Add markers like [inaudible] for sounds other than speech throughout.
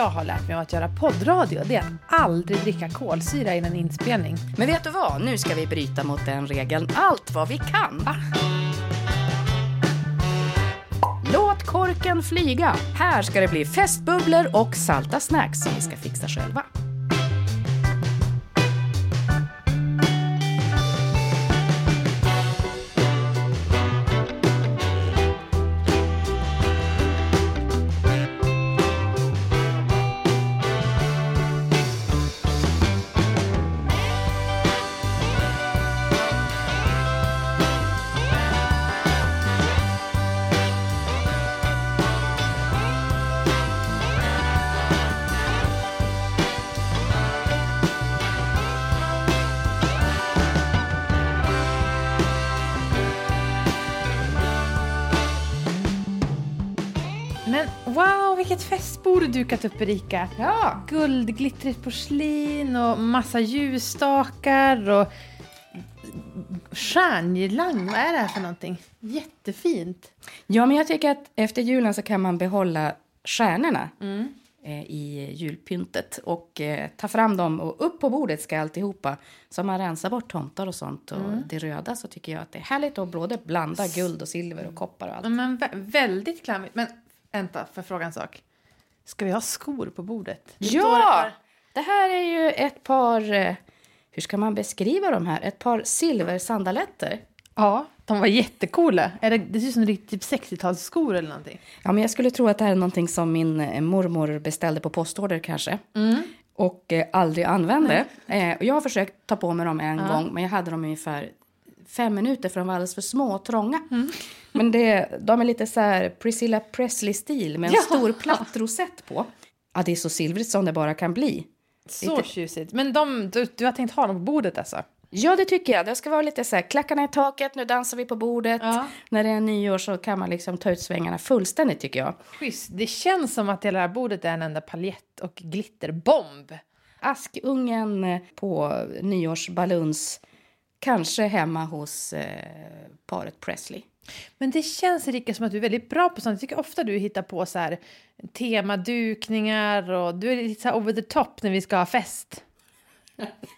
jag har lärt mig av att göra poddradio det är att aldrig dricka kolsyra innan inspelning. Men vet du vad? Nu ska vi bryta mot den regeln allt vad vi kan. Låt korken flyga. Här ska det bli festbubblor och salta snacks som vi ska fixa själva. Dukat upp Erika. Ja, Guldglittrigt porslin och massa ljusstakar och stjärngirlang. Vad är det här för någonting? Jättefint. Ja, men jag tycker att efter julen så kan man behålla stjärnorna eh, i julpyntet och eh, ta fram dem och upp på bordet ska alltihopa. Så man rensar bort tomtar och sånt och det röda så tycker jag att det är härligt att både blanda guld och silver och koppar och allt. Men vä- väldigt klämmigt. Men vänta, för fråga en sak. Ska vi ha skor på bordet? Det Ja! Det här är ju ett par, eh, hur ska man beskriva de här? Ett par silversandaletter. Ja, de var jättecoola. Är det, det ser ut som typ 60-talsskor eller någonting. Ja, men jag skulle tro att det här är någonting som min eh, mormor beställde på postorder kanske. Och eh, aldrig använde. Eh, och jag har försökt ta på mig dem en gång, men jag hade dem ungefär fem minuter för de var alldeles för små och trånga. Men det, de är lite så här Priscilla Presley-stil med en Ja. stor platt rosett på. Ja, det är så silvrigt som det bara kan bli. Så Lite- tjusigt. Men de, du, du har tänkt ha dem på bordet alltså? Ja, det tycker jag. Det ska vara lite så här, klackarna i taket, nu dansar vi på bordet. Ja. När det är nyår så kan man liksom ta ut svängarna fullständigt tycker jag. Schysst. Det känns som att hela det här bordet är en enda paljett och glitterbomb. Askungen på nyårsbaluns, kanske hemma hos eh, paret Presley. Men det känns Erika som att du är väldigt bra på sånt. Jag tycker ofta du hittar på så här temadukningar och du är lite så over the top när vi ska ha fest.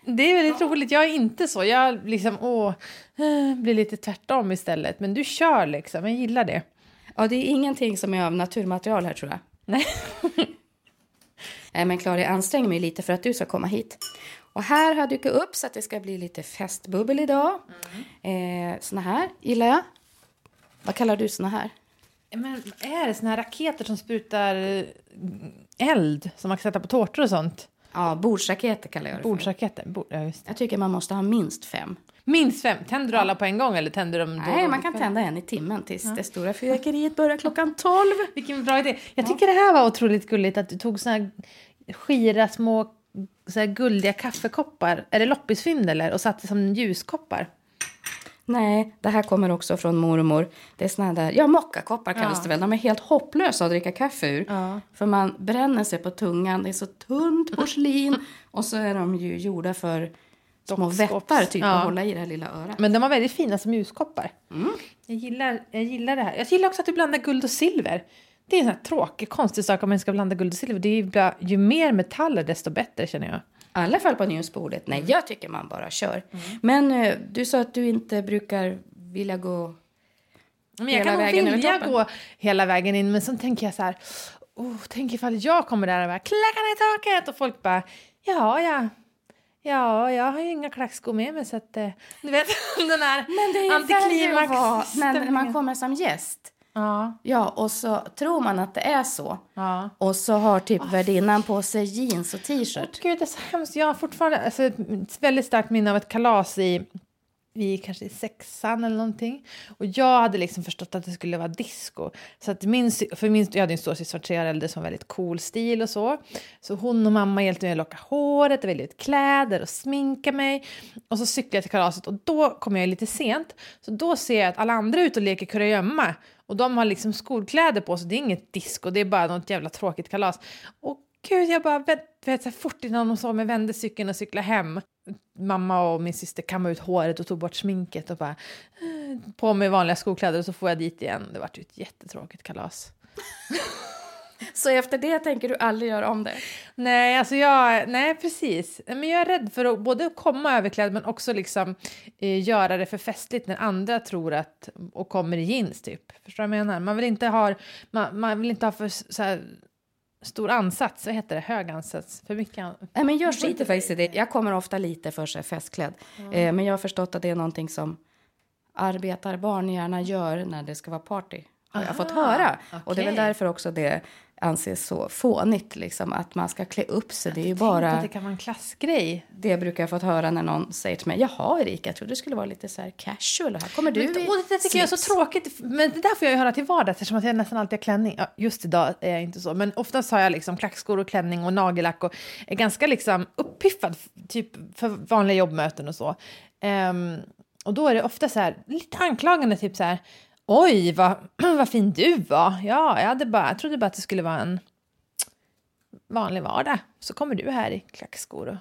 Det är väldigt roligt. Jag är inte så. Jag liksom, åh, eh, blir lite tvärtom istället. Men du kör liksom. Jag gillar det. Ja, det är ingenting som är av naturmaterial här tror jag. Nej. [laughs] Nej, men Klara, jag anstränger mig lite för att du ska komma hit. Och här har jag dykt upp så att det ska bli lite festbubbel idag. Eh, såna här gillar jag. Vad kallar du såna här? Men är det såna här raketer som sprutar eh, eld som man kan sätta på tårtor och sånt? Ja, bordsraketer kallar jag det. Bordsraketer? Bord, ja, just det. Jag tycker man måste ha minst fem. Minst fem. Tänder du alla på en gång eller tänder du dem då? Nej, man kan tända en i timmen tills det stora fyrverkeriet börjar klockan tolv. Vilken bra idé. Jag tycker det här var otroligt gulligt att du tog såna här skira små så här guldiga kaffekoppar. Är det loppisfynd eller? Och satte som ljuskoppar. Nej, det här kommer också från mormor. Det är såna där, ja mockakoppar kallas Ja. det väl. De är helt hopplösa att dricka kaffe ur. Ja. För man bränner sig på tungan, det är så tunt porslin. och så är de ju gjorda för små vättar typ Ja. att hålla i det här lilla örat. Men de var väldigt fina som ljuskoppar. Jag, gillar, jag gillar det här. Jag gillar också att du blandar guld och silver. Det är en sån här tråkig, konstig sak om man ska blanda guld och silver. Det är ju, bra, ju mer metaller desto bättre känner jag. I alla fall på nyårsbordet. Mm. Nej, jag tycker man bara kör. Men eh, du sa att du inte brukar vilja gå... Men jag Hela kan vägen vilja gå hela vägen in, men så tänker jag så här, oh, tänk ifall jag kommer där och bara klackarna i taket och folk bara, ja, ja, ja, jag har ju inga klackskor med mig så att, eh, du vet, [laughs] den här Men det är ju vara när man kommer som gäst. Ja, Ja, och så tror man att det är så. ja. Och så har typ värdinnan på sig jeans och t-shirt. Gud, det är så hemskt. Jag har fortfarande alltså, ett väldigt starkt minne av ett kalas i, i kanske i sexan eller någonting. Och jag hade liksom förstått att det skulle vara disco. Så att min, för min, jag hade en storasyster äldre som väldigt cool stil och så. Så hon och mamma hjälpte mig att locka håret, välja ut kläder och sminka mig. Och så cyklade jag till kalaset och då kom jag lite sent. Så då ser jag att alla andra är ute och leker kurragömma. Och de har liksom skolkläder på sig, det är inget disco, det är bara något jävla tråkigt kalas. Och gud, jag bara vet, vet, så här, fort innan de sa mig vände cykeln och cyklade hem. Mamma och min syster kammade ut håret och tog bort sminket och bara eh, på mig vanliga skolkläder och så får jag dit igen. Det var ju ett jättetråkigt kalas. [laughs] Så efter det tänker du aldrig göra om det? Nej, alltså jag, nej precis. Men jag är rädd för att både komma överklädd men också liksom eh, göra det för festligt när andra tror att och kommer i jeans typ. Förstår du vad jag menar? Man vill inte ha, man, man vill inte ha för så här, stor ansats, vad heter det, hög ansats, för mycket. An Nej, men jag skiter faktiskt i det. Jag kommer ofta lite för sig festklädd. Mm. Eh, men jag har förstått att det är någonting som arbetarbarn gärna gör när det ska vara party. Har Aha, jag fått höra. Okay. Och det är väl därför också det anses så fånigt, liksom, att man ska klä upp sig. Det är ju bara... att det kan vara en klassgrej. Det brukar jag fått höra när någon säger till mig, jaha Erika, jag trodde det skulle vara lite så här casual. Här kommer du men, och Det tycker jag är så tråkigt, men det där får jag ju höra till vardags eftersom att jag nästan alltid har klänning. Ja, just idag är jag inte så, men oftast har jag liksom klackskor och klänning och nagellack och är ganska liksom uppiffad, typ för vanliga jobbmöten och så. Um, och då är det ofta så här, lite anklagande, typ så här, Oj, vad, [clears throat] vad fin du var. Ja, jag, hade bara, jag trodde bara att det skulle vara en vanlig vardag. Så kommer du här i klackskor och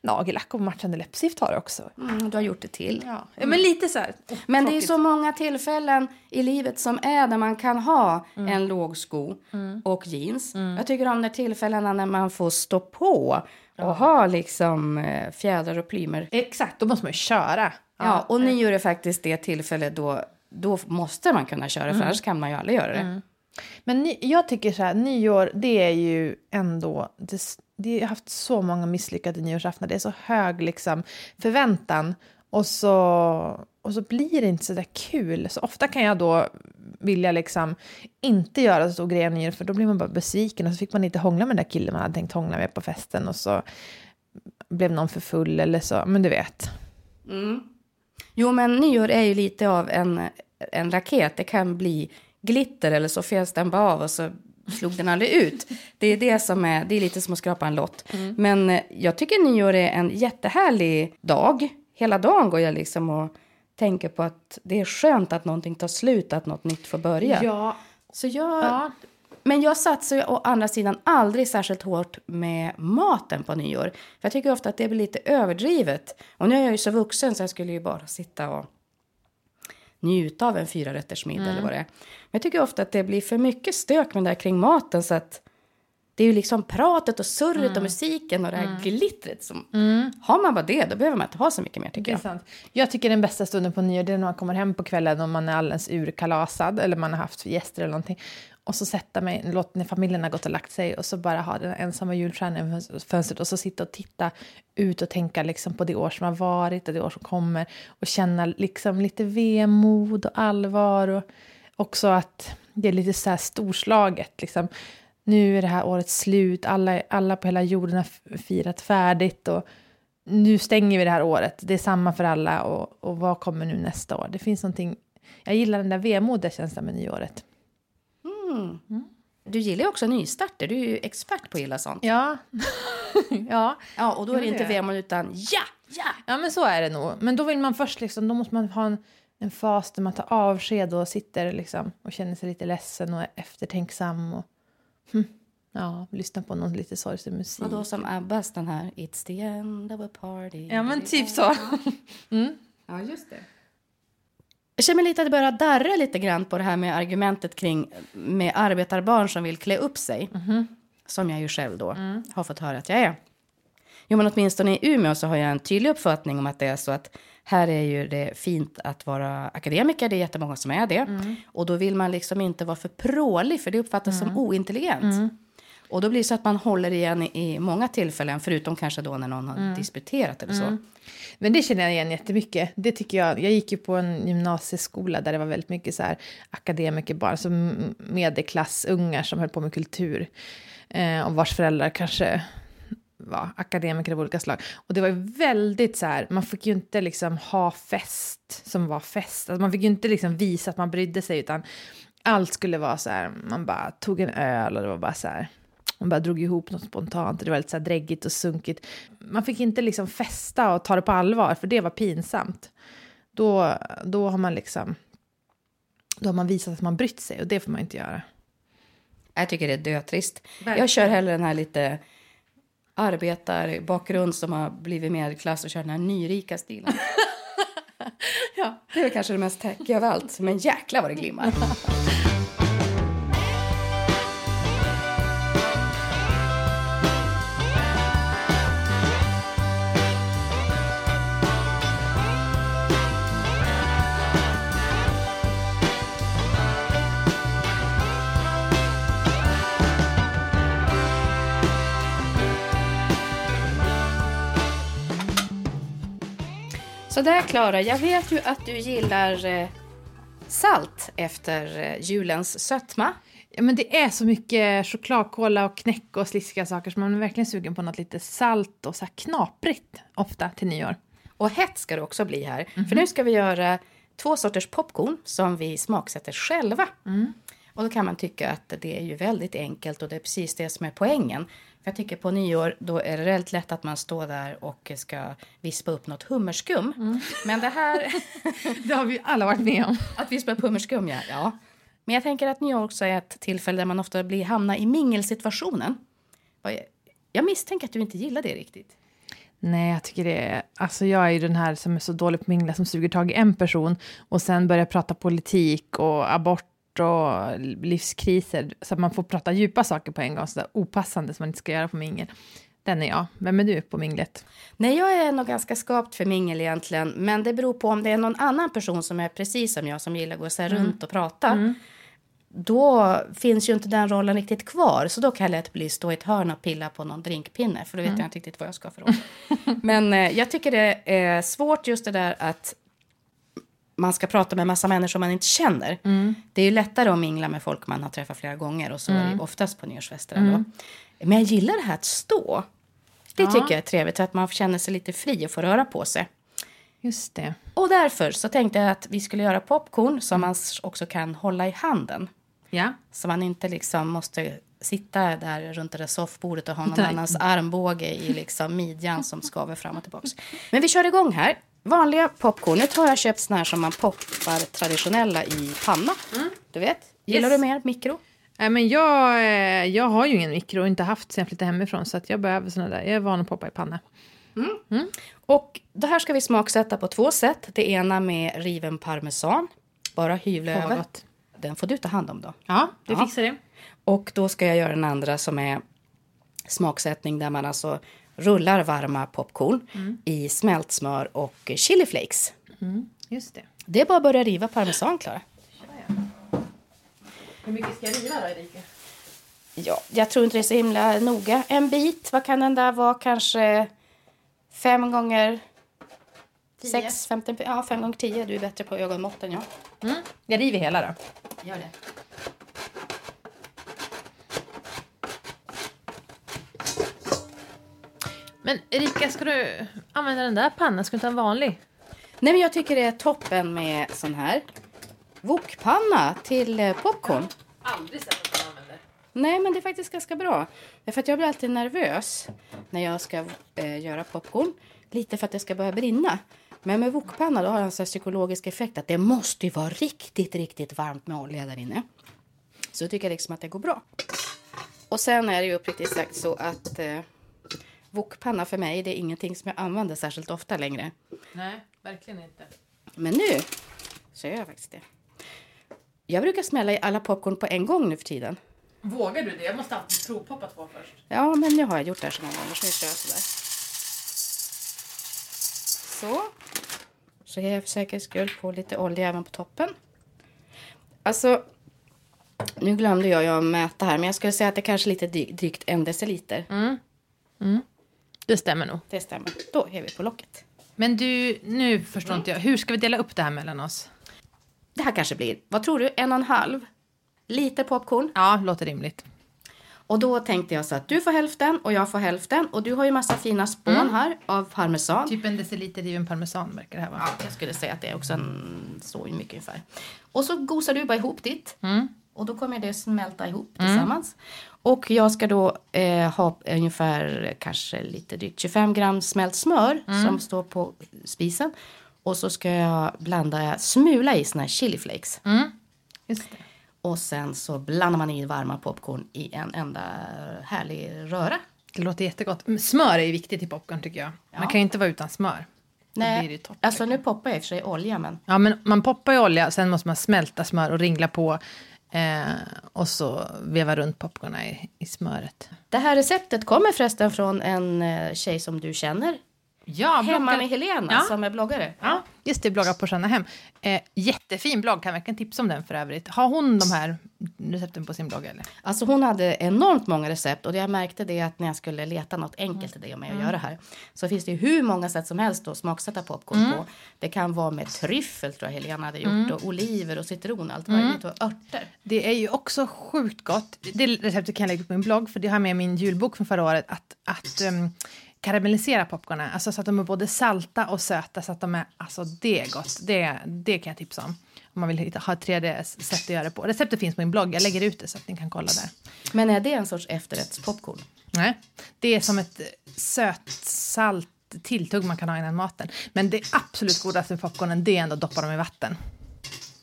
nagellack och matchande läppstift har du också. Mm, du har gjort det till. Ja, mm. men lite så här. Men det är så många tillfällen i livet som är där man kan ha mm. en låg sko mm. och jeans. Mm. Jag tycker om de tillfällena när man får stå på och ja. ha liksom eh, fjädrar och plymer. Exakt, då måste man ju köra. Ja, och nyår är faktiskt det tillfälle då då måste man kunna köra, mm. för annars kan man ju aldrig göra det. Mm. Men ny, jag tycker så här, nyår, det är ju ändå... Det, det, jag har haft så många misslyckade nyårsaftnar. Det är så hög liksom, förväntan. Och så, och så blir det inte så där kul. Så ofta kan jag då vilja liksom inte göra så stor grej nyår, för då blir man bara besviken. Och så fick man inte hångla med den där killen man hade tänkt hångla med på festen. Och så blev någon för full eller så. Men du vet. Mm. Jo, men nyår är ju lite av en, en raket. Det kan bli glitter eller så fes den bara av och så slog den aldrig ut. Det är det som är, det är lite som att skrapa en lott. Mm. Men eh, jag tycker nyår är en jättehärlig dag. Hela dagen går jag liksom och tänker på att det är skönt att någonting tar slut, att något nytt får börja. Ja. Så jag, ja. Men jag satsar å andra sidan aldrig särskilt hårt med maten på nyår. För jag tycker ofta att det blir lite överdrivet. Och nu är jag ju så vuxen så jag skulle ju bara sitta och njuta av en fyra rätters middag mm. eller vad det är. Men jag tycker ofta att det blir för mycket stök med det där kring maten så att det är ju liksom pratet och surret mm. och musiken och det här mm. glittret. Som, mm. Har man bara det, då behöver man inte ha så mycket mer tycker jag. Sant. Jag tycker den bästa stunden på nyår, det är när man kommer hem på kvällen och man är alldeles urkalasad eller man har haft gäster eller någonting och så sätta mig, låt, när familjen har gått och lagt sig och så bara ha den ensamma julstjärnan i fönstret och så sitta och titta ut och tänka liksom på det år som har varit och det år som kommer och känna liksom lite vemod och allvar och också att det är lite så här storslaget. Liksom. Nu är det här året slut, alla, alla på hela jorden har firat färdigt och nu stänger vi det här året. Det är samma för alla och, och vad kommer nu nästa år? Det finns någonting, jag gillar den där vemodiga känslan med nyåret. Mm. Du gillar ju också nystarter. Du är ju expert på att gilla sånt. Ja. [laughs] ja. ja. Och då är det inte vemod utan ja, ja. Ja, men så är det nog. Men då vill man först liksom, då måste man ha en, en fas där man tar avsked och sitter liksom och känner sig lite ledsen och eftertänksam och hm, ja, lyssnar på någon lite sorgsen musik. Och då som Abbas den här It's the end of a party. Ja, men typ så. mm. Ja, just det. Jag känner lite att det börjar darra lite grann på det här med argumentet kring med arbetarbarn som vill klä upp sig. Mm. Som jag ju själv då mm. har fått höra att jag är. Jo, men åtminstone i Umeå så har jag en tydlig uppfattning om att det är så att här är ju det fint att vara akademiker, det är jättemånga som är det. Mm. Och då vill man liksom inte vara för prålig, för det uppfattas som mm. ointelligent. Mm. Och då blir det så att man håller igen i, många tillfällen, förutom kanske då när någon har mm. disputerat eller så. Men det känner jag igen jättemycket. Det tycker jag. Jag gick ju på en gymnasieskola där det var väldigt mycket så här akademikerbarn, alltså medelklassungar som höll på med kultur. Eh, och vars föräldrar kanske var akademiker av olika slag. Och det var ju väldigt så här, man fick ju inte liksom ha fest som var fest. Alltså man fick ju inte liksom visa att man brydde sig, utan allt skulle vara så här, man bara tog en öl och det var bara så här, man bara drog ihop något spontant. Det var lite så här dräggigt och sunkigt. Man fick inte liksom festa och ta det på allvar, för det var pinsamt. Då, då har man liksom... Då har man visat att man brytt sig och det får man inte göra. Jag tycker det är dötrist. Verkligen. Jag kör hellre den här lite arbetarbakgrund som har blivit medelklass och kör den här nyrika stilen. [laughs] ja. Det är kanske det mest tackiga av allt, men jäkla vad det glimmar. [laughs] Så där Klara, jag vet ju att du gillar eh, salt efter eh, julens sötma. Ja, men det är så mycket chokladkola och knäck och sliskiga saker så man är verkligen sugen på något lite salt och så knaprigt ofta till nyår. Och hett ska det också bli här. För nu ska vi göra två sorters popcorn som vi smaksätter själva. Och då kan man tycka att det är ju väldigt enkelt och det är precis det som är poängen. För jag tycker på nyår då är det väldigt lätt att man står där och ska vispa upp något hummerskum. Men det här, [laughs] Det har vi alla varit med om. att vispa upp hummerskum ja. ja. Men jag tänker att nyår också är ett tillfälle där man ofta blir hamnar i mingelsituationen. Jag misstänker att du inte gillar det riktigt. Nej, jag tycker det är... Alltså jag är ju den här som är så dålig på mingla som suger tag i en person och sen börjar prata politik och abort och livskriser så att man får prata djupa saker på en gång, så där opassande som man inte ska göra på mingel. Den är jag. Vem är du på minglet? Nej, jag är nog ganska skapt för mingel egentligen. Men det beror på om det är någon annan person som är precis som jag som gillar att gå så här runt och prata. Då finns ju inte den rollen riktigt kvar. Så då kan jag lätt bli stå i ett hörn och pilla på någon drinkpinne. För då vet jag inte riktigt vad jag ska för roll. Men eh, jag tycker det är svårt just det där att man ska prata med massa människor man inte känner. Det är ju lättare att mingla med folk man har träffat flera gånger och så är det ju oftast på nyårsfester ändå. Men jag gillar det här att stå. Det Ja. tycker jag är trevligt, att man känner sig lite fri och får röra på sig. Just det. Och därför så tänkte jag att vi skulle göra popcorn som man också kan hålla i handen. Ja. Så man inte liksom måste sitta där runt det där soffbordet och ha någon Nej. annans armbåge i liksom midjan som skaver fram och tillbaka. Men vi kör igång här. Vanliga popcorn. Nu har jag köpt såna här som man poppar traditionella i panna. Du vet? Gillar Yes. du mer mikro? Nej, men jag, eh, jag har ju ingen mikro och inte haft sen jag flyttade hemifrån så att jag behöver såna där. Jag är van att poppa i panna. Och det här ska vi smaksätta på två sätt. Det ena med riven parmesan. Bara hyvla vad över. gott. Den får du ta hand om då. Ja, du Ja. fixar det. Och då ska jag göra den andra som är smaksättning där man alltså rullar varma popcorn i smält smör och chiliflakes. Just det. Det är bara att börja riva parmesan, Klara. Hur mycket ska jag riva då, Erika? Ja, jag tror inte det är så himla noga. En bit, vad kan den där vara? Kanske fem gånger Tio. sex, femton, ja fem gånger tio. Du är bättre på ögonmått än jag. Mm. Jag river hela då. Gör det. Men Erika, ska du använda den där pannan? Ska du inte ha en vanlig? Nej, men jag tycker det är toppen med sån här wokpanna till eh, popcorn. Aldrig sett att man använder. Nej, men det är faktiskt ganska bra. För att jag blir alltid nervös när jag ska eh, göra popcorn. Lite för att det ska börja brinna. Men med wokpanna då har jag en psykologisk effekt att det måste ju vara riktigt, riktigt varmt med olja där inne. Så jag tycker liksom att det går bra. Och sen är det ju uppriktigt sagt så att eh, wokpanna för mig, det är ingenting som jag använder särskilt ofta längre. Nej, verkligen inte. Men nu så gör jag faktiskt det. Jag brukar smälla i alla popcorn på en gång nu för tiden. Vågar du det? Jag måste alltid provpoppa två först. Ja, men nu har jag gjort det här så många gånger så nu kör jag sådär. Så. Så jag för säkerhets skull på lite olja även på toppen. Alltså, nu glömde jag ju att mäta här, men jag skulle säga att det kanske är lite drygt en deciliter. Det stämmer nog. Det stämmer. Då är vi på locket. Men du, nu förstår inte jag. Hur ska vi dela upp det här mellan oss? Det här kanske blir, vad tror du, en och en halv liter popcorn. Ja, låter rimligt. Och då tänkte jag så att du får hälften och jag får hälften. Och du har ju massa fina spån här av parmesan. Typ en deciliter riven parmesan verkar det här vara. Ja, jag skulle säga att det är också en, så mycket ungefär. Och så gosar du bara ihop ditt. Och då kommer det smälta ihop tillsammans. Och jag ska då eh, ha ungefär kanske lite drygt 25 gram smält smör som står på spisen. Och så ska jag blanda, smula i såna här chiliflakes. Just det. Och sen så blandar man i varma popcorn i en enda härlig röra. Det låter jättegott. Men Smör är viktigt i popcorn tycker jag. Man Ja. kan ju inte vara utan smör. Nej, alltså nu poppar jag i och för sig olja men Ja, men man poppar i olja, sen måste man smälta smör och ringla på. Eh, och så veva runt popcornen i, i smöret. Det här receptet kommer förresten från en eh, tjej som du känner. Ja, Hemma med Helena Ja. som är bloggare. Ja, just det, bloggar på Shanna Hem. Eh, jättefin blogg, kan verkligen tipsa om den för övrigt. Har hon de här recepten på sin blogg eller? Alltså hon hade enormt många recept och jag märkte det att när jag skulle leta något enkelt till det med att göra här så finns det ju hur många sätt som helst att smaksätta popcorn på. Det kan vara med tryffel tror jag Helena hade gjort och oliver och citron allt möjligt och örter. Det är ju också sjukt gott. Det receptet kan jag lägga upp på min blogg för det har med min julbok från förra året att, att um, karamellisera popcornen, alltså så att de är både salta och söta så att de är, alltså det är gott. Det, det kan jag tipsa om. Om man vill hitta, ha ett tredje sätt att göra det på. Receptet finns på min blogg, jag lägger ut det så att ni kan kolla där. Men är det en sorts efterrättspopcorn? Nej, det är som ett sötsalt tilltugg man kan ha innan maten. Men det absolut godaste med popcornen det är ändå att doppa dem i vatten.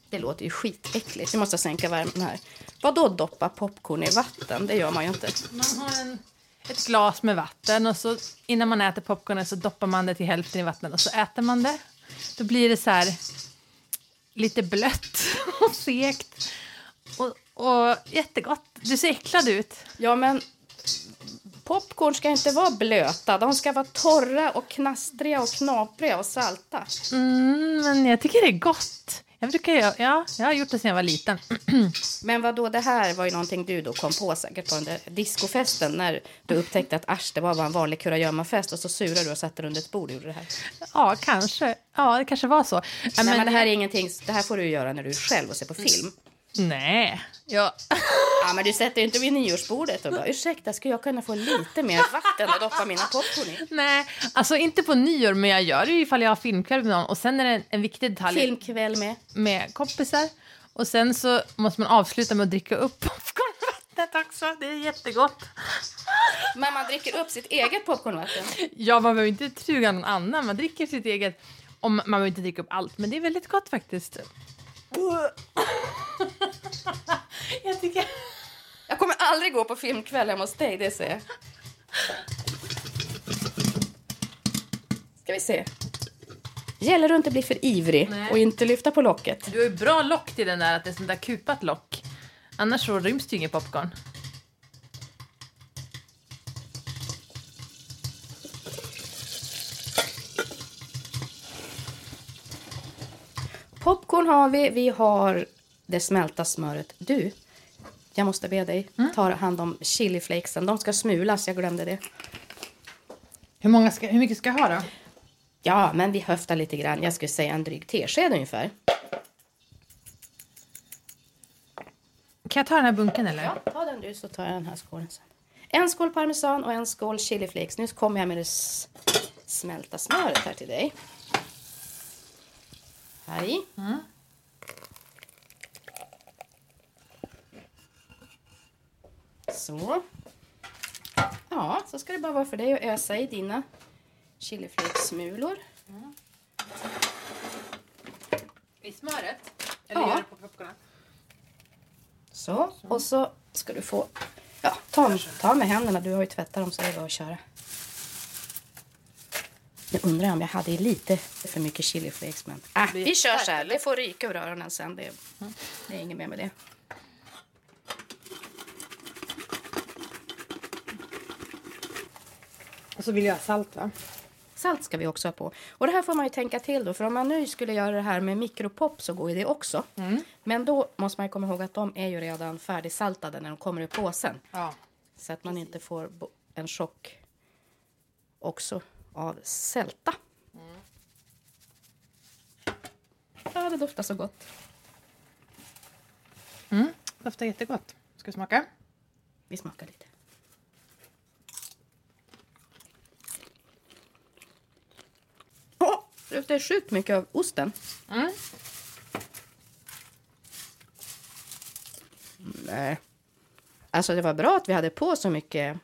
Det låter ju skitäckligt. Vi måste sänka värmen här. Vad då doppa popcorn i vatten? Det gör man ju inte. Man har en, ett glas med vatten och så innan man äter popcornen så doppar man det till hälften i vattnet och så äter man det. Då blir det så här lite blött [laughs] och segt och, och jättegott. Du ser äcklad ut. Ja, men popcorn ska inte vara blöta. De ska vara torra och knastriga och knapriga och salta. Mm, men jag tycker det är gott. Jag brukar göra, ja, jag har gjort det sedan jag var liten. [clears throat] Men vad då det här var ju någonting du då kom på säkert på den där discofesten när du upptäckte att asch, det var bara en vanlig kurragömmafest och så surade du och satte under ett bord och gjorde det här. Ja, kanske. Ja, det kanske var så. Ja, Nej, men det här är ingenting, det här får du göra när du är själv och ser på film. Nej. Ja. [laughs] Ja, men du sätter ju inte vid nyårsbordet och bara ursäkta, skulle jag kunna få lite mer vatten och doppa mina popcorn i? Nej, alltså inte på nyår, men jag gör det ju ifall jag har filmkväll med någon. Och sen är det en, en viktig detalj Filmkväll med. med kompisar. Och sen så måste man avsluta med att dricka upp popcornvattnet också. Det är jättegott. Men man dricker upp sitt eget popcornvatten. Ja, man behöver inte truga någon annan. Man dricker sitt eget. Om, man behöver inte dricka upp allt, men det är väldigt gott faktiskt. jag tycker... Jag kommer aldrig gå på filmkväll hemma hos dig, det ser jag. Ska vi se. Gäller det att inte bli för ivrig Nej. och inte lyfta på locket. Du har ju bra lock till den där, att det är sånt där kupat lock. Annars så ryms det ju ingen popcorn. Popcorn har vi, vi har det smälta smöret. Du, jag måste be dig ta hand om chiliflakesen. De ska smulas, jag glömde det. Hur, många ska, hur mycket ska jag ha då? Ja, men vi höftar lite grann. Jag skulle säga en dryg tesked ungefär. Kan jag ta den här bunken eller? Ja, ta den du så tar jag den här skålen sen. En skål parmesan och en skål chiliflakes. Nu kommer jag med det smälta smöret här till dig. Här i. Så. Ja, så ska det bara vara för dig att ösa i dina chiliflakesmulor. I smöret? Eller gör det på popcornen? Så, och så ska du få... Ja, ta, ta med händerna. Du har ju tvättat dem så det är bara att köra. Nu undrar jag om jag hade lite för mycket chiliflakes. Men äh, vi kör så här. Det får ryka ur öronen sen. Det, det är inget mer med det. Och så vill jag ha salt va? Salt ska vi också ha på. Och det här får man ju tänka till då. För om man nu skulle göra det här med mikropop så går ju det också. Men då måste man ju komma ihåg att de är ju redan färdigsaltade när de kommer i påsen. Ja. Så att man inte får en chock också av sälta. Ja, det doftar så gott. Doftar jättegott. Ska vi smaka? Vi smakar lite. Åh, det luktar sjukt mycket av osten. Mm. Nej. Alltså det var bra att vi hade på så mycket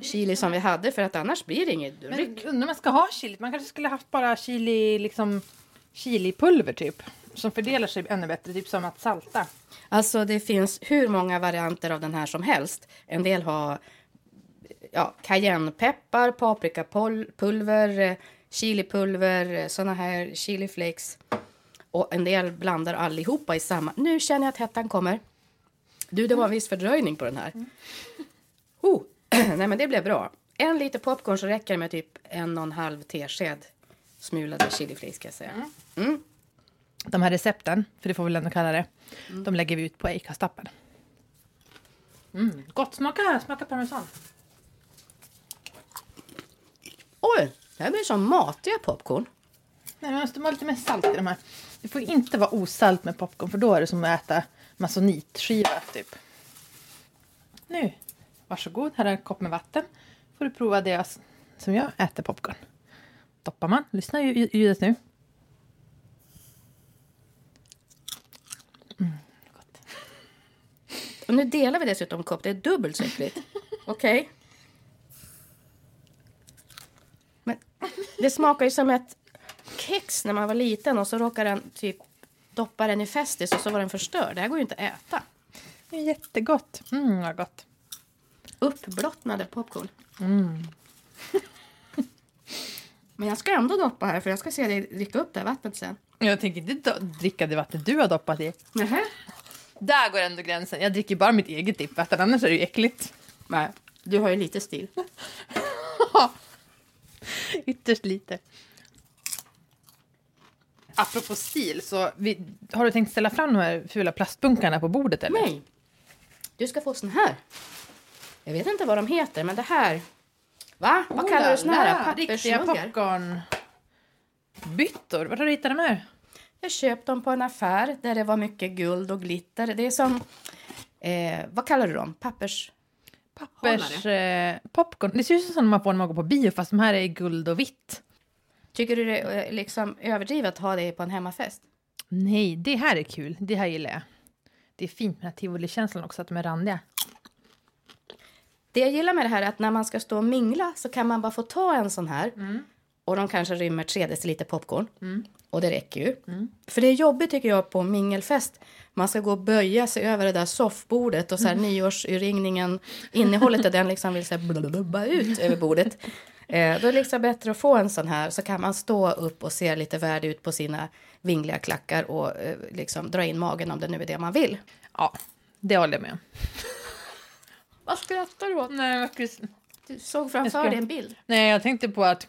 chili som vi hade för att annars blir det inget Men ryck. undrar om man ska ha chili. Man kanske skulle haft bara chili, liksom chilipulver typ. Som fördelar sig ännu bättre, typ som att salta. Alltså det finns hur många varianter av den här som helst. En del har ja, cayennepeppar, paprikapulver, chilipulver, såna här chiliflakes. Och en del blandar allihopa i samma. Nu känner jag att hettan kommer. Du, det var en viss fördröjning på den här. Oh. [clears throat] Nej, men det blev bra. En liter popcorn så räcker det med typ en och en halv tesked smulade chiliflakes ska jag säga. Mm. De här recepten, för det får vi väl ändå kalla det, de lägger vi ut på Acast-appen. Mm, gott! Smaka, smaka parmesan. Oj, det här blir som matiga popcorn. Nej, man måste ha lite mer salt i de här. Det får inte vara osalt med popcorn för då är det som att äta masonitskiva typ. Nu, varsågod. Här är en kopp med vatten. får du prova det som jag äter popcorn. Doppar man. Lyssna ljudet nu. Mm, gott. Och nu delar vi dessutom kopp. Det är dubbelt så äckligt. [laughs] Okej. Okay. Men det smakar ju som ett kex när man var liten och så råkade den typ doppa den i Festis och så var den förstörd. Det här går ju inte att äta. Det är jättegott. Mm, vad gott. Uppblottnade popcorn. Mm. [laughs] Men jag ska ändå doppa här för jag ska se dig dricka upp det här vattnet sen. Jag tänker inte dricka det vattnet du har doppat i. Nähä. Där går ändå gränsen. Jag dricker bara mitt eget dippvatten, annars är det ju äckligt. Nej, du har ju lite stil. [laughs] [laughs] Ytterst lite. Apropå stil, så vi, har du tänkt ställa fram de här fula plastbunkarna på bordet? eller? Nej. Du ska få sån här. Jag vet inte vad de heter, men det här... Va? Vad oh, kallar du såna här? Pappersmuggar? Riktiga popcornbyttor. Var har du hittat de här? Jag köpte dem på en affär där det var mycket guld och glitter. Det är som... Eh, vad kallar du dem? Pappers... Pappers... Eh, popcorn. Det ser ut som man får när man går på bio, fast de här är i guld och vitt. Tycker du det är liksom överdrivet att ha det på en hemmafest? Nej, det här är kul. Det här gillar jag. Det är fint med tivolikänslan också, att de är randiga. Det jag gillar med det här är att när man ska stå och mingla så kan man bara få ta en sån här. Mm. Och de kanske rymmer 3 deciliter popcorn. Mm. Och det räcker ju. Mm. För det är jobbigt tycker jag på mingelfest. Man ska gå och böja sig över det där soffbordet och så här [laughs] mm. nyårsurringningen. Innehållet i den liksom vill så här blubba ut över bordet. Eh, då är det liksom bättre att få en sån här så kan man stå upp och se lite värdig ut på sina vingliga klackar och eh, liksom dra in magen om det nu är det man vill. Ja, det håller jag med. Vad skrattar du åt? Nej, Du såg framför dig en bild. Nej, jag tänkte på att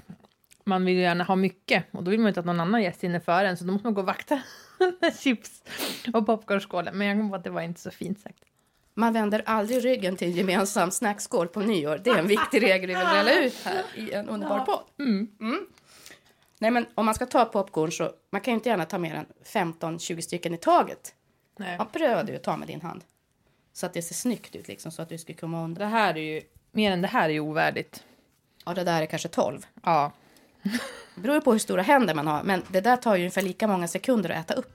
man vill gärna ha mycket och då vill man inte att någon annan gäst inne före en så då måste man gå och vakta [laughs] chips och popcornskålen. Men jag kom på att det var inte så fint sagt. Man vänder aldrig ryggen till en gemensam snackskål på nyår. Det är en viktig regel vi vill rulla ut här i en underbar podd. Mm. Mm. Nej, men om man ska ta popcorn så man kan ju inte gärna ta mer än 15-20 stycken i taget. Nej. Ja, pröva du att ta med din hand. Så att det ser snyggt ut liksom så att du ska komma undan. Det här är ju, mer än det här är ju ovärdigt. Ja, det där är kanske 12. Ja. Det beror på hur stora händer man har, men det där tar ju ungefär lika många sekunder att äta upp.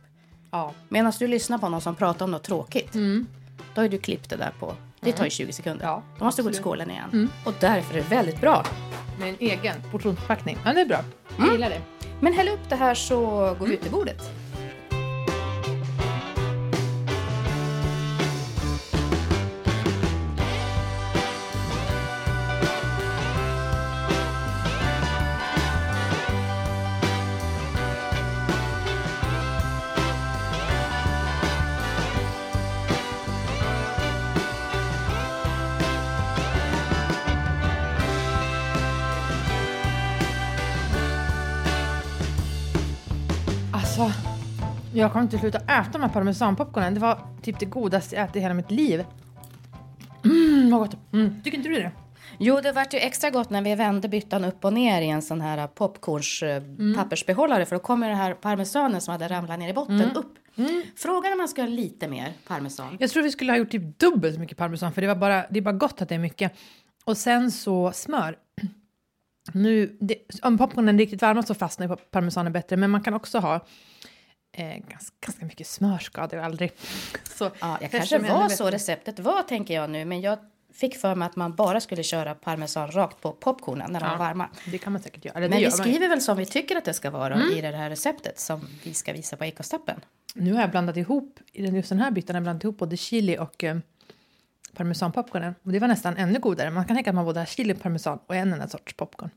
Ja. Medan du lyssnar på någon som pratar om något tråkigt. Mm. Då har du klippt det där på, det tar ju 20 sekunder. Ja, Då måste du gå till skålen igen. Mm. Och därför är det väldigt bra. Med en egen portionsförpackning. Ja, det är bra. Jag mm. gillar det. Men häll upp det här så går vi ut till bordet. Jag kan inte sluta äta de här parmesanpopcornen. Det var typ det godaste jag ätit i hela mitt liv. Mm, vad gott. Mm. Tycker inte du det? Jo, det vart ju extra gott när vi vände byttan upp och ner i en sån här popcorns mm. pappersbehållare för då kommer den här parmesanen som hade ramlat ner i botten mm. upp. Mm. Frågan om man ska ha lite mer parmesan. Jag tror vi skulle ha gjort typ dubbelt så mycket parmesan för det, var bara, det är bara gott att det är mycket. Och sen så smör. Nu, det, om popcornen är riktigt varma så fastnar parmesanen bättre men man kan också ha eh, ganska, ganska mycket smör skadar ju aldrig. [laughs] Så, ja, jag kanske var så receptet var, tänker jag nu. Men jag fick för mig att man bara skulle köra parmesan rakt på popcornen när de ja, var varma. Det kan man säkert göra. men vi skriver väl som vi tycker att det ska vara mm. i det här receptet som vi ska visa på ekostappen. Nu har jag blandat ihop, i just den här biten jag blandat ihop både chili och eh, parmesanpopcornen. Och det var nästan ännu godare. Man kan tänka att man både har chili, parmesan och en enda sorts popcorn.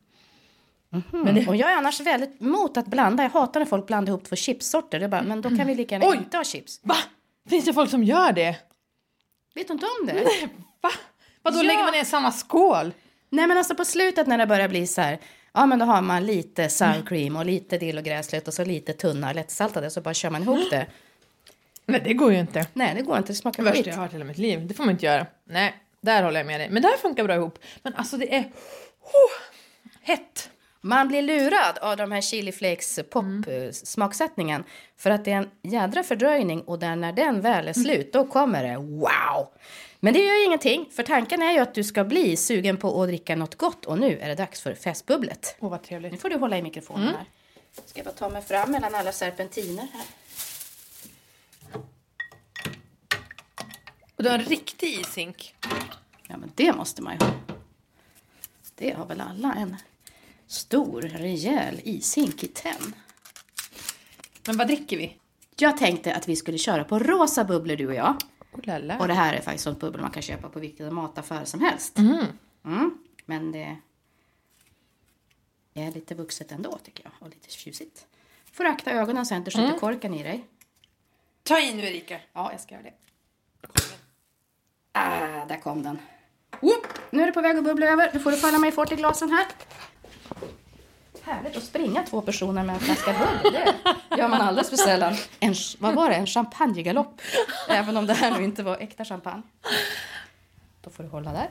Mm-hmm. Men det... Och jag är annars väldigt emot att blanda. Jag hatar när folk blandar ihop två chipssorter. Det bara, men då kan vi lika gärna Oj! inte ha chips. Va? Finns det folk som gör det? Vet du inte om det? Nej, va? Vadå, ja. lägger man ner i samma skål? Nej, men alltså på slutet när det börjar bli så här Ja, men då har man lite sour cream och lite dill och gräslök och så lite tunna lättsaltade så bara kör man ihop det. Men det går ju inte. Nej, det går inte. Det smakar Det skit. jag har hört hela mitt liv. Det får man inte göra. Nej, där håller jag med dig. Men det här funkar bra ihop. Men alltså det är oh, hett. Man blir lurad av de här chili flakes pop eh, smaksättningen för att det är en jädra fördröjning och där när den väl är slut då kommer det wow. Men det gör ju ingenting för tanken är ju att du ska bli sugen på att dricka något gott och nu är det dags för festbubblet. Åh vad Nu trevligt. får du hålla i mikrofonen här. Ska jag bara ta mig fram mellan alla serpentiner här. Och du har en riktig ishink. Ja men det måste man ju ha. Det har väl alla en stor rejäl ishink i tenn. Men vad dricker vi? Jag tänkte att vi skulle köra på rosa bubblor du och jag. Oh. Och det här är faktiskt sånt bubbel man kan köpa på vilken mataffär som helst. Mm. Men det är lite vuxet ändå tycker jag. Och lite tjusigt. Får akta ögonen så jag inte skjuter korken i dig. Ta i nu Erika. Ja, jag ska göra det. Ah, där kom den. Whoop! Nu är det på väg att bubbla över. Nu får du falla mig fort i glasen här. Härligt att springa två personer med en flaska bubbel. Det gör man alldeles för sällan. En, vad var det? En champagnegalopp. Även om det här nu inte var äkta champagne. Då får du hålla där.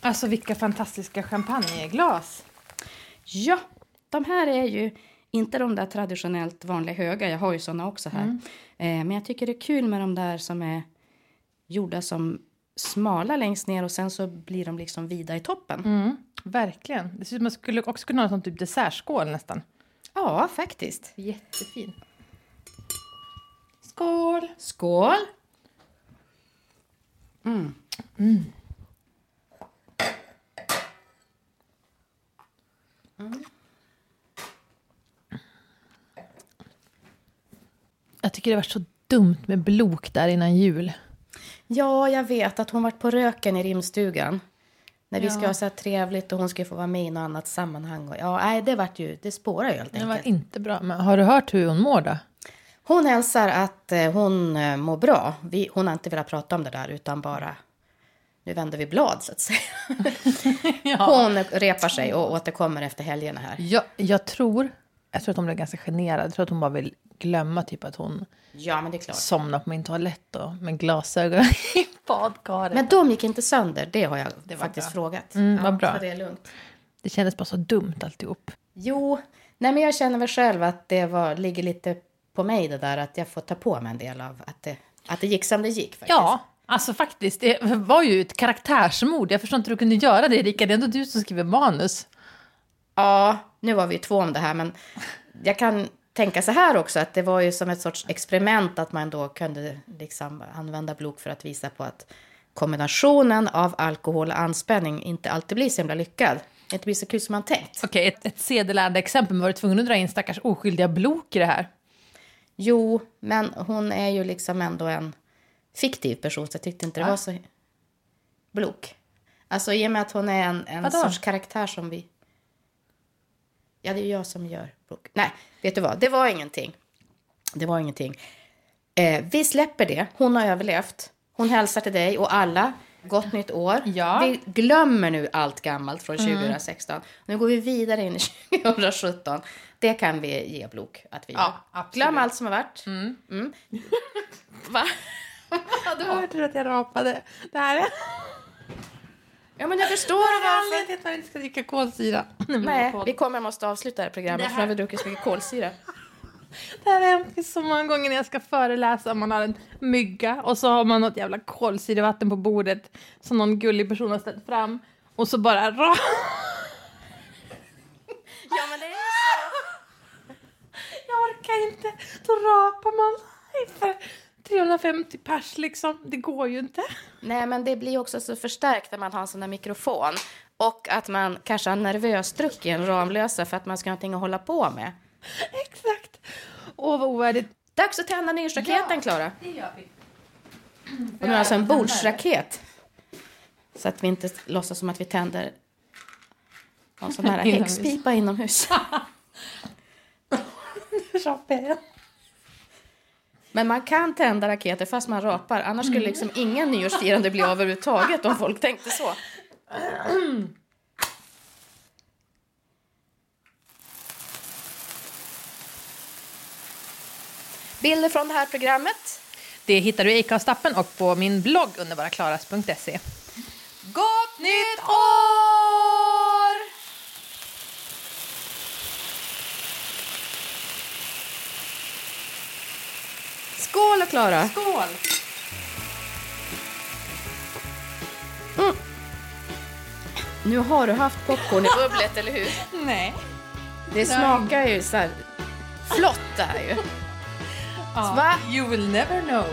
Alltså vilka fantastiska champagneglas. Ja, de här är ju inte de där traditionellt vanliga höga. Jag har ju såna också här. Eh, men jag tycker det är kul med de där som är gjorda som smala längst ner och sen så blir de liksom vida i toppen. Mm, verkligen. Det ser ut som man skulle också kunna ha en sån typ dessertskål nästan. Ja, faktiskt. Jättefin. Skål! Skål! Jag tycker det var så dumt med blok där innan jul. Ja, jag vet att hon varit på röken i rimstugan. När vi Ja. ska ha så här trevligt och hon ska få vara med i något annat sammanhang. Och, ja, nej, det vart ju, det spårar ju helt Det var enkelt. inte bra. Men har du hört hur hon mår då? Hon hälsar att eh, hon eh, mår bra. Vi, hon har inte velat prata om det där utan bara nu vänder vi blad så att säga. [laughs] Hon repar sig och återkommer efter helgerna här. Jag, jag tror, jag tror att hon blev ganska generad. Jag tror att hon bara vill glömma typ att hon Ja, men det är klart. somnade på min toalett då, med glasögon [laughs] i badkaret. Men de gick inte sönder, det har jag var faktiskt bra. frågat. Mm, vad bra. Det är lugnt. Det kändes bara så dumt alltihop. Jo, nej men jag känner väl själv att det var, ligger lite på mig det där att jag får ta på mig en del av att det, att det gick som det gick faktiskt. Ja, alltså faktiskt. Det var ju ett karaktärsmord. Jag förstår inte hur du kunde göra det, Erika. Det är ändå du som skriver manus. Ja, nu var vi ju två om det här, men jag kan tänka så här också att det var ju som ett sorts experiment att man då kunde liksom använda blok för att visa på att kombinationen av alkohol och anspänning inte alltid blir så himla lyckad. Inte blir så kul som man tänkt. Okej, ett, ett sedelärande exempel. Men var du tvungen att dra in stackars oskyldiga blok i det här? Jo, men hon är ju liksom ändå en fiktiv person, så jag tyckte inte det Va? var så... Blok. Alltså i och med att hon är en, en Vadå? sorts karaktär som vi... Ja, det är ju jag som gör blok. Nej, vet du vad? Det var ingenting. Det var ingenting. Eh, vi släpper det. Hon har överlevt. Hon hälsar till dig och alla. Gott nytt år. Ja. Vi glömmer nu allt gammalt från 2016. Nu går vi vidare in i [laughs] 2017. Det kan vi ge blok att vi Ja. Glöm allt som har varit. Mm. [laughs] Va? [laughs] Jag hörde att jag rapade. Det här är Ja, men jag förstår varför. anledningen till att man inte ska dricka kolsyra. Nej, vi kommer måste avsluta det här programmet för nu har vi druckit så mycket kolsyra. Det här har hänt så många gånger när jag ska föreläsa. Man har en mygga och så har man något jävla kolsyrevatten på bordet som någon gullig person har ställt fram. Och så bara ra- [laughs] Ja, men det är så. Jag orkar inte. Då rapar man 350 pers liksom. Det går ju inte. Nej, men det blir också så förstärkt när man har en sån där mikrofon. Och att man kanske har nervös druck i en Ramlösa för att man ska ha någonting att hålla på med. Exakt. Åh, vad ovärdigt. Dags att tända nyårsraketen, Klara. Det gör vi. Och nu är alltså en bordsraket. Så att vi inte låtsas som att vi tänder någon sån här [laughs] Inomhus. häxpipa inomhus. [laughs] [laughs] Men man kan tända raketer fast man rapar. Annars skulle liksom ingen nyårsfirande bli av överhuvudtaget om folk tänkte så. Bilder från det här programmet. Det hittar du i Acast-appen och på min blogg underbaraklaras.se. Gott nytt år! Skål Klara! Skål! Nu har du haft popcorn i [laughs] bubblet, eller hur? Nej. Det smakar ju så här flott det här ju. Ja. You will never know.